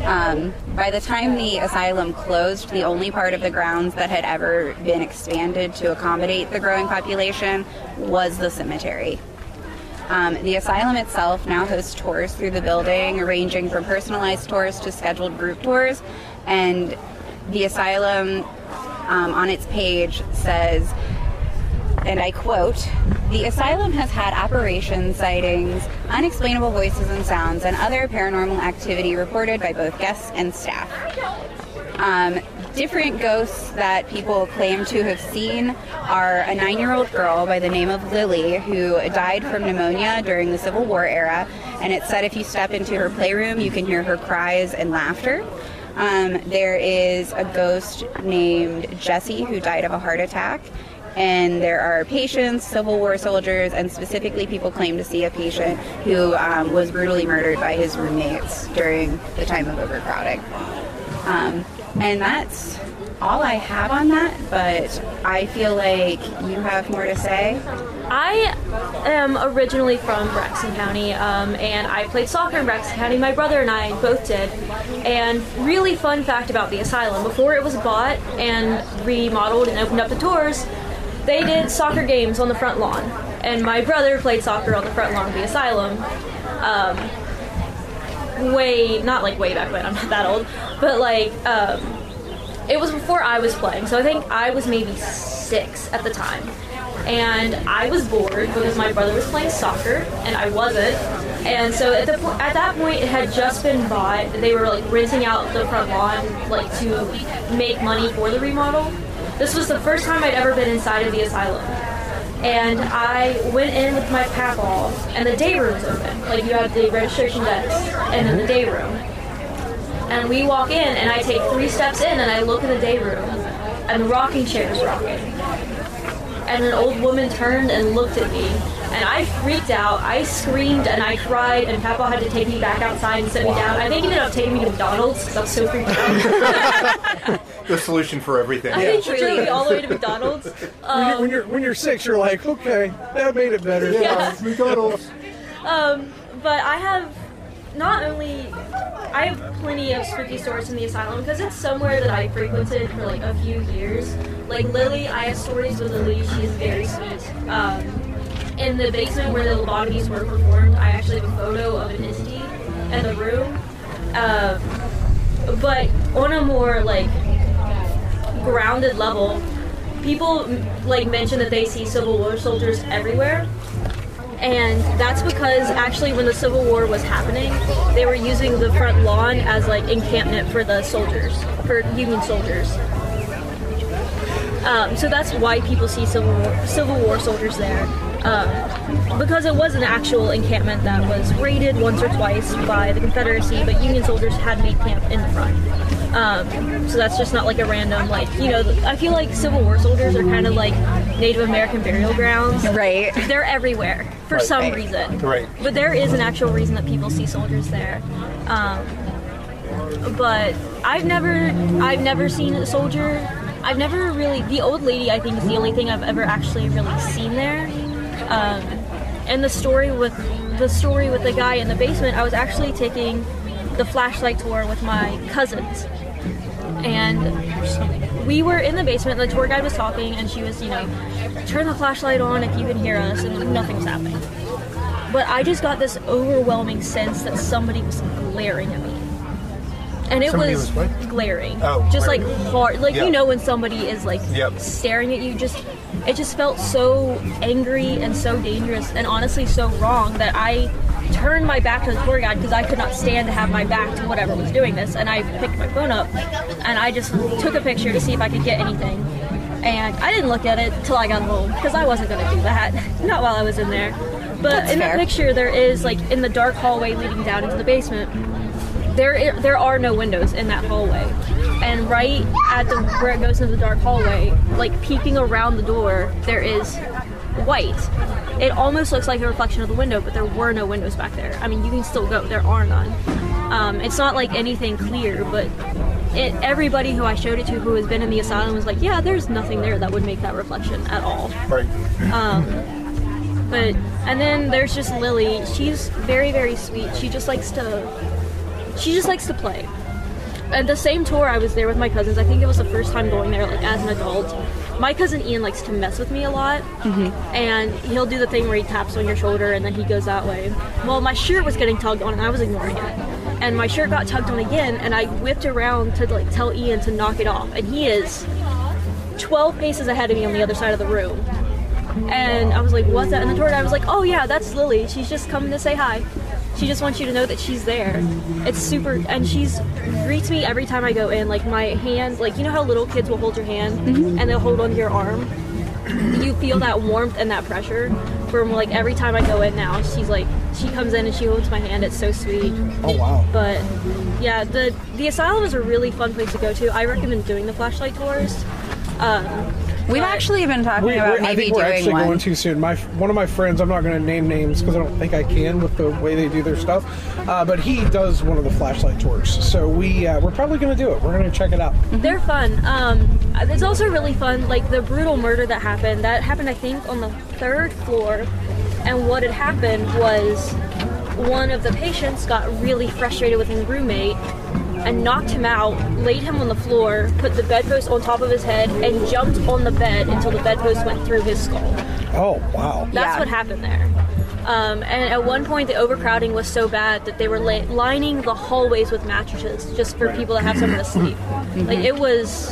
Um, by the time the asylum closed, the only part of the grounds that had ever been expanded to accommodate the growing population was the cemetery. Um, the asylum itself now hosts tours through the building, ranging from personalized tours to scheduled group tours. And the asylum um, on its page says, and I quote, the asylum has had apparitions, sightings, unexplainable voices and sounds, and other paranormal activity reported by both guests and staff. Um, different ghosts that people claim to have seen are a nine year old girl by the name of Lily who died from pneumonia during the Civil War era. And it said if you step into her playroom, you can hear her cries and laughter. Um, there is a ghost named Jessie who died of a heart attack. And there are patients, Civil War soldiers, and specifically people claim to see a patient who um, was brutally murdered by his roommates during the time of overcrowding. Um, and that's all I have on that, but I feel like you have more to say. I am originally from Braxton County, um, and I played soccer in Braxton County. My brother and I both did. And really fun fact about the asylum: before it was bought and remodeled and opened up to tours, they did soccer games on the front lawn. And my brother played soccer on the front lawn of the asylum. Um, way, not like way back when. I'm not that old, but like. Um, it was before I was playing, so I think I was maybe six at the time. and I was bored because my brother was playing soccer and I wasn't. And so at the po- at that point, it had just been bought. They were like renting out the front lawn, like to make money for the remodel. This was the first time I'd ever been inside of the asylum. And I went in with my papaw, and the day room was open. Like you had the registration desk, and then the day room. And we walk in, and I take three steps in, and I look in the day room, and the rocking chair is rocking. And an old woman turned and looked at me, and I freaked out. I screamed and I cried, and Papa had to take me back outside and sit me down. I think he ended up taking me to McDonald's because I was so freaked out. The solution for everything. I think he drove me all the way to McDonald's. when, you're, when you're when you're six, you're like, okay, that made it better. Yeah. McDonald's. Um, but I have not only I have plenty of spooky stories in the asylum because it's somewhere that I frequented for like a few years. Like Lily, I have stories with Lily. She's very sweet. Um, in the basement where the lobotomies were performed, I actually have a photo of an entity in the room. Um, but on a more like grounded level, people like mention that they see Civil War soldiers everywhere. And that's because actually, when the Civil War was happening, they were using the front lawn as like encampment for the soldiers, for Union soldiers. Um, so that's why people see Civil War, Civil War soldiers there, um, because it was an actual encampment that was raided once or twice by the Confederacy, but Union soldiers had made camp in the front. Um, so that's just not like a random like you know. I feel like Civil War soldiers are kind of like Native American burial grounds. Right. They're everywhere for some Right. reason. Right. But there is an actual reason that people see soldiers there. Um, but I've never, I've never seen a soldier. I've never really. The old lady, I think, is the only thing I've ever actually really seen there. Um, and the story with the story with the guy in the basement, I was actually taking the flashlight tour with my cousins, and we were in the basement. The tour guide was talking, and she was, you know, turn the flashlight on if you can hear us, and nothing's happening. But I just got this overwhelming sense that somebody was glaring at me. And it Somebody was, was glaring. Oh, just glaring. like hard. Like, Yeah. you know, when somebody is like Yep. staring at you, just, it just felt so angry and so dangerous and honestly so wrong that I turned my back to the tour guide because I could not stand to have my back to whatever was doing this. And I picked my phone up and I just took a picture to see if I could get anything. And I didn't look at it till I got home because I wasn't going to do that. Not while I was in there. But That's in fair. the picture, there is like in the dark hallway leading down into the basement. There, there are no windows in that hallway, and right at the where it goes into the dark hallway, like peeking around the door, there is white. It almost looks like a reflection of the window, but there were no windows back there. I mean, you can still go. There are none. Um, it's not like anything clear, but it, everybody who I showed it to who has been in the asylum was like, yeah, there's nothing there that would make that reflection at all. Right. But and then there's just Lily. She's very very sweet. She just likes to she just likes to play. At the same tour I was there with my cousins. I think it was the first time going there like as an adult. My cousin Ian likes to mess with me a lot, mm-hmm. and he'll do the thing where he taps on your shoulder and then he goes that way. Well, my shirt was getting tugged on and I was ignoring it, and my shirt got tugged on again, and I whipped around to like tell Ian to knock it off, and he is 12 paces ahead of me on the other side of the room. And I was like, what's that? And the tour guide was like, oh yeah, that's Lily. She's just coming to say hi. She just wants you to know that she's there. It's super, and she's greets me every time I go in. Like my hand, like you know how little kids will hold your hand and they'll hold onto your arm. You feel that warmth and that pressure from like every time I go in now. She's like, she comes in and she holds my hand. It's so sweet. Oh wow. But yeah, the the asylum is a really fun place to go to. I recommend doing the flashlight tours. Um, We've actually been talking We, about we- I maybe think we're doing actually one. going too soon. My one of my friends, I'm not going to name names because I don't think I can with the way they do their stuff. Uh, but he does one of the flashlight tours, so we uh, we're probably going to do it. We're going to check it out. They're fun. Um, it's also really fun. Like the brutal murder that happened. That happened, I think, on the third floor. And what had happened was one of the patients got really frustrated with his roommate and knocked him out, laid him on the floor, put the bedpost on top of his head, and jumped on the bed until the bedpost went through his skull. Oh wow. That's Yeah. what happened there. Um, and at one point, the overcrowding was so bad that they were la- lining the hallways with mattresses just for people to have somewhere to sleep. Like it was.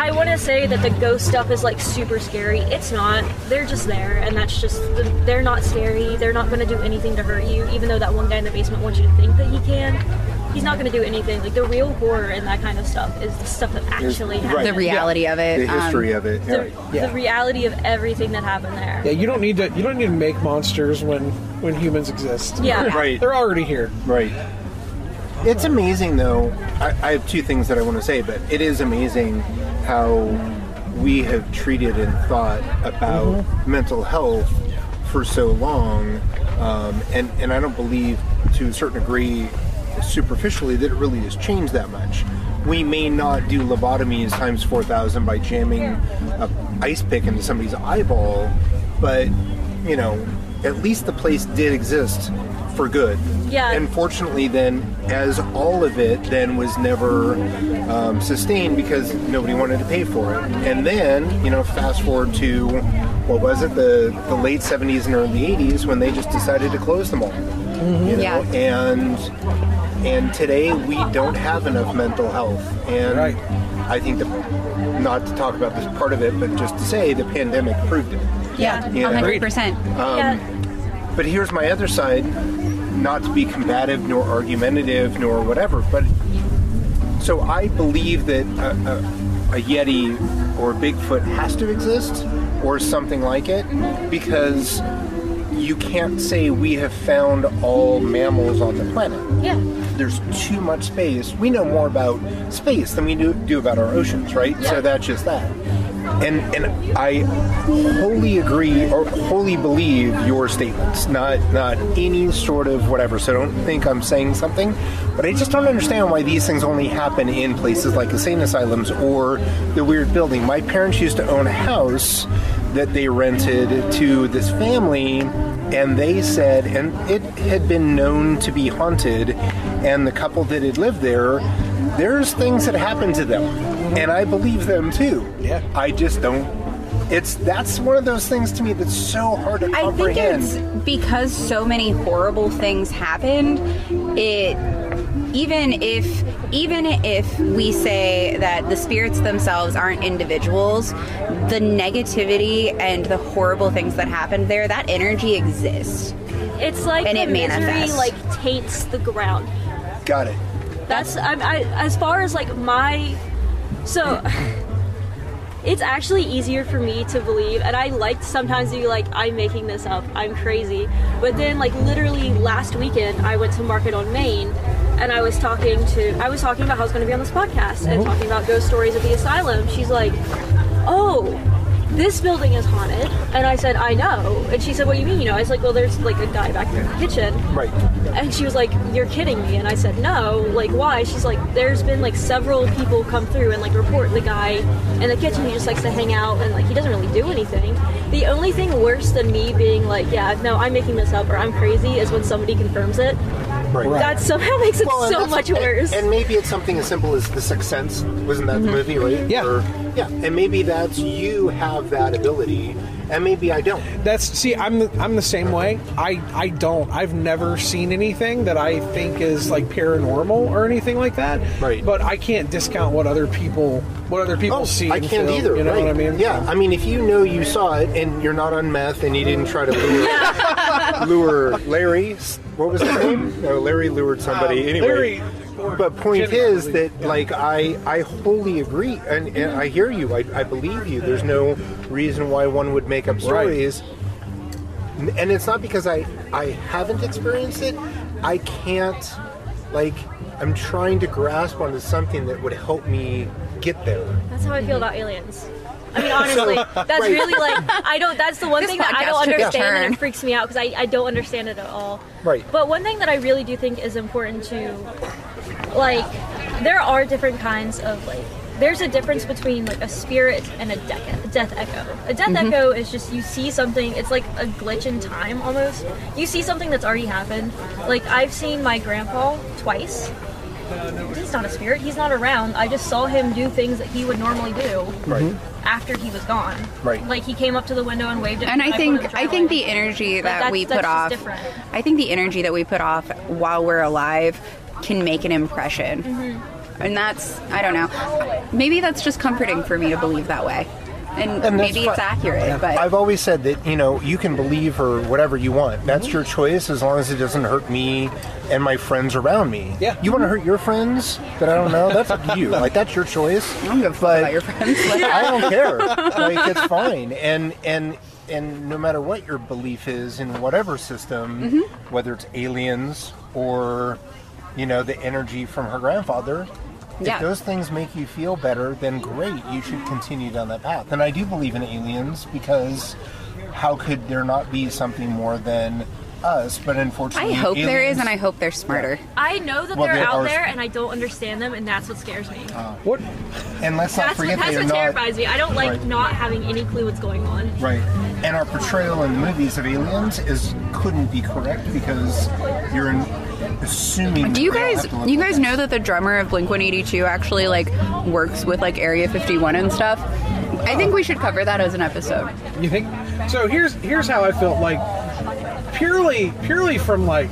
I, I want to say that the ghost stuff is like super scary. It's not. They're just there, and that's just. They're not scary. They're not going to do anything to hurt you, even though that one guy in the basement wants you to think that he can. He's not going to do anything. Like the real horror and that kind of stuff is the stuff that actually right. The reality of it. The history um, of it. The, Yeah. Yeah. the reality of everything that happened there. Yeah, you don't need to. You don't need to make monsters when when humans exist. Yeah. Right. They're already here. Right. It's amazing, though. I, I have two things that I want to say, but it is amazing how we have treated and thought about mental health for so long, um, and and I don't believe, to a certain degree, superficially, that it really has changed that much. We may not do lobotomies times four thousand by jamming a ice pick into somebody's eyeball, but you know, at least the place did exist for good. Yeah. And fortunately, then, as all of it then was never um, sustained because nobody wanted to pay for it. And then, you know, fast forward to what was it, the the late '70s and early '80s when they just decided to close them all. You know? Yeah. And and today we don't have enough mental health. And Right. I think that not to talk about this part of it, but just to say the pandemic proved it. yeah, Yeah. a hundred percent. yeah. But here's my other side, not to be combative nor argumentative nor whatever, but so I believe that a, a, a Yeti or a Bigfoot has to exist or something like it because you can't say we have found all mammals on the planet. Yeah. There's too much space. We know more about space than we do, do about our oceans, right? Yeah. So that's just that. And and I wholly agree or wholly believe your statements, not not any sort of whatever. So don't think I'm saying something, but I just don't understand why these things only happen in places like insane asylums or the weird building. My parents used to own a house that they rented to this family and they said and it had been known to be haunted and the couple that had lived there there's things that happen to them and i believe them too Yeah. i just don't it's that's one of those things to me that's so hard to I think it's because so many horrible things happened. It even if even if we say that the spirits themselves aren't individuals, the negativity and the horrible things that happened there, that energy exists. It's like And the it misery manifests. like taints the ground. got it That's I, I as far as like my so it's actually easier for me to believe and I like sometimes to be like I'm making this up I'm crazy. But then like literally last weekend I went to Market on Main and I was talking to I was talking about how I was going to be on this podcast and mm-hmm. talking about ghost stories at the asylum. She's like oh this building is haunted and I said I know and she said what do you mean you know I was like well there's like a guy back there in the kitchen right and she was like, "You're kidding me." And I said, "No. Like, why?" She's like, "There's been like several people come through and like report the guy in the kitchen. He just likes to hang out and like he doesn't really do anything. The only thing worse than me being like, yeah, no, I'm making this up or I'm crazy is when somebody confirms it. right, Right. That somehow makes it Well, so much worse. And, maybe it's something as simple as The Sixth Sense. Wasn't that the mm-hmm. movie, right? Yeah. Or- yeah. And maybe that's you have that ability, and maybe I don't. That's see, I'm the, I'm the same way. I I don't. I've never seen anything that I think is like paranormal or anything like that. Right. But I can't discount what other people what other people see. Oh, I can't feel, either. You know right. what I mean? Yeah, I mean, if you know you saw it and you're not on meth and you didn't try to lure, lure Larry, what was his name? No, Larry lured somebody. Um, anyway, Larry- but point is that like I I wholly agree and, and I hear you. I, I believe you. There's no reason why one would make up stories. And it's not because I I haven't experienced it. I can't like I'm trying to grasp onto something that would help me get there. That's how I feel about aliens. I mean, honestly, that's Right. really like I don't. That's the one This thing that I don't podcast took understand, and it freaks me out because I, I don't understand it at all. Right. But one thing that I really do think is important to, like, there are different kinds of like. There's a difference between like a spirit and a death, death echo. A death mm-hmm. echo is just you see something. It's like a glitch in time almost. You see something that's already happened. Like I've seen my grandpa twice. He's not a spirit. He's not around. I just saw him do things that he would normally do Right. after he was gone. Right. Like he came up to the window and waved at And. I think I think the energy Like, that that's- we that's put just off different. I think the energy that we put off while we're alive can make an impression. And that's, I don't know. Maybe that's just comforting for me to believe that way. And, And that's maybe it's fi- accurate, but I've always said that you know you can believe or whatever you want. That's Mm-hmm. your choice as long as it doesn't hurt me and my friends around me. Yeah. You want to hurt your friends that I don't know? That's up to you. Like that's your choice. I don't give a fuck But- about your friends. Like, I don't care. Like it's fine. And and and no matter what your belief is in whatever system, Mm-hmm. whether it's aliens or you know the energy from her grandfather. Yeah. If those things make you feel better, then great. You should continue down that path. And I do believe in aliens because how could there not be something more than us? But unfortunately, I unfortunately, hope there is, and I hope they're smarter. I know that Well, they're they out are- there, and I don't understand them, and that's what scares me. Uh, what? And let's not that's what, forget that's they are what not terrifies me. I don't like Right. not having any clue what's going on. Right. And our portrayal in the movies of aliens is couldn't be correct because you're in, assuming. Do you that they all guys have to look you guys know that the drummer of Blink 182 actually like works with like Area 51 and stuff? I think we should cover that as an episode. You think? So here's here's how I felt like purely purely from like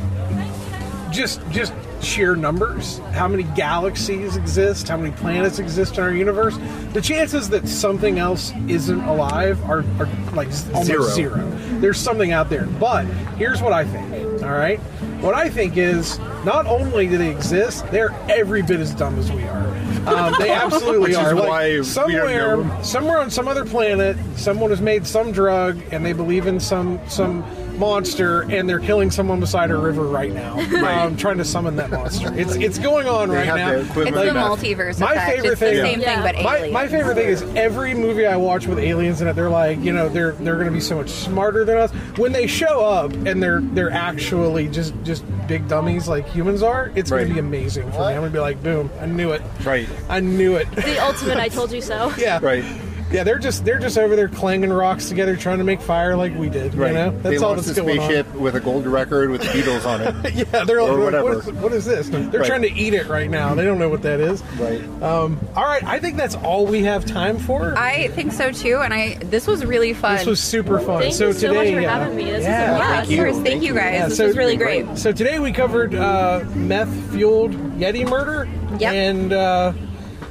just just sheer numbers, how many galaxies exist, how many planets exist in our universe, the chances that something else isn't alive are, are like almost Zero. zero. There's something out there. But here's what I think. All right? What I think is not only do they exist, they're every bit as dumb as we are. Um, they absolutely Which is are. Like, why somewhere, somewhere on some other planet, someone has made some drug and they believe in some some monster and they're killing someone beside a river right now, um, trying to summon that monster. It's it's going on They right now. It's the of that. multiverse My effect. favorite it's thing- the same Yeah. thing, but My, my favorite thing is every movie I watch with aliens in it, they're like, you know, they're they're going to be so much smarter than us. When they show up and they're they're actually just just big dummies like humans are, it's going to be amazing for me. I'm going to be like, boom, I knew it. Right. I knew it. The ultimate I told you so. yeah. Right. Yeah, they're just they're just over there clanging rocks together, trying to make fire like we did. Right. You know, they that's all launched that's a going spaceship with a gold record with the Beatles on it. Yeah, they're like, Or what, whatever. is, what is this? They're Right. trying to eat it right now. They don't know what that is. Right. Um, all right, I think that's all we have time for. I think so too, and I this was really fun. this was super fun. Thank so you so today, much for yeah. having me. This yeah. was a yeah, blast. of course. you. Thank Thank you you. guys. Yeah, this so- was really great. So today we covered uh, meth fueled Yeti murder Yep. and uh,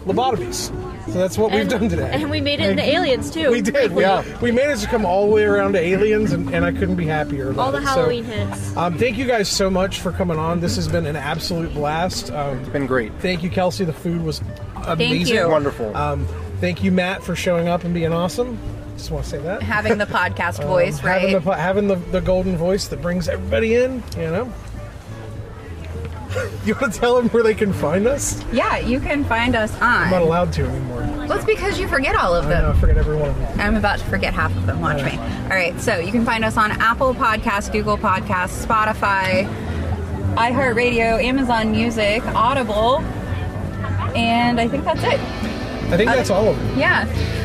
lobotomies. So that's what we've done today. And we made it into aliens too. we did. We, Yeah. we managed to come all the way around to aliens, and, and I couldn't be happier about All the it. So, Halloween hits. Um, thank you guys so much for coming on. This has been an absolute blast. Um, It's been great. thank you, Kelsey. The food was amazing. you. Wonderful. Um, thank you, Matt, for showing up and being awesome. Just want to say that. Having the podcast voice, right? Having, the, having the, the golden voice that brings everybody in, you know? you want to tell them where they can find us? yeah, you can find us on. I'm not allowed to anymore. Well, it's because you forget all of I know, them. I forget every one of them. I'm about to forget half of them. Watch me. All right, so you can find us on Apple Podcasts, Google Podcasts, Spotify, iHeartRadio, Amazon Music, Audible, and I think that's it. I think that's all of them. Yeah.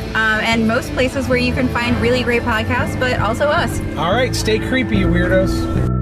Um, and most places where you can find really great podcasts, but also us. All right, stay creepy, you weirdos.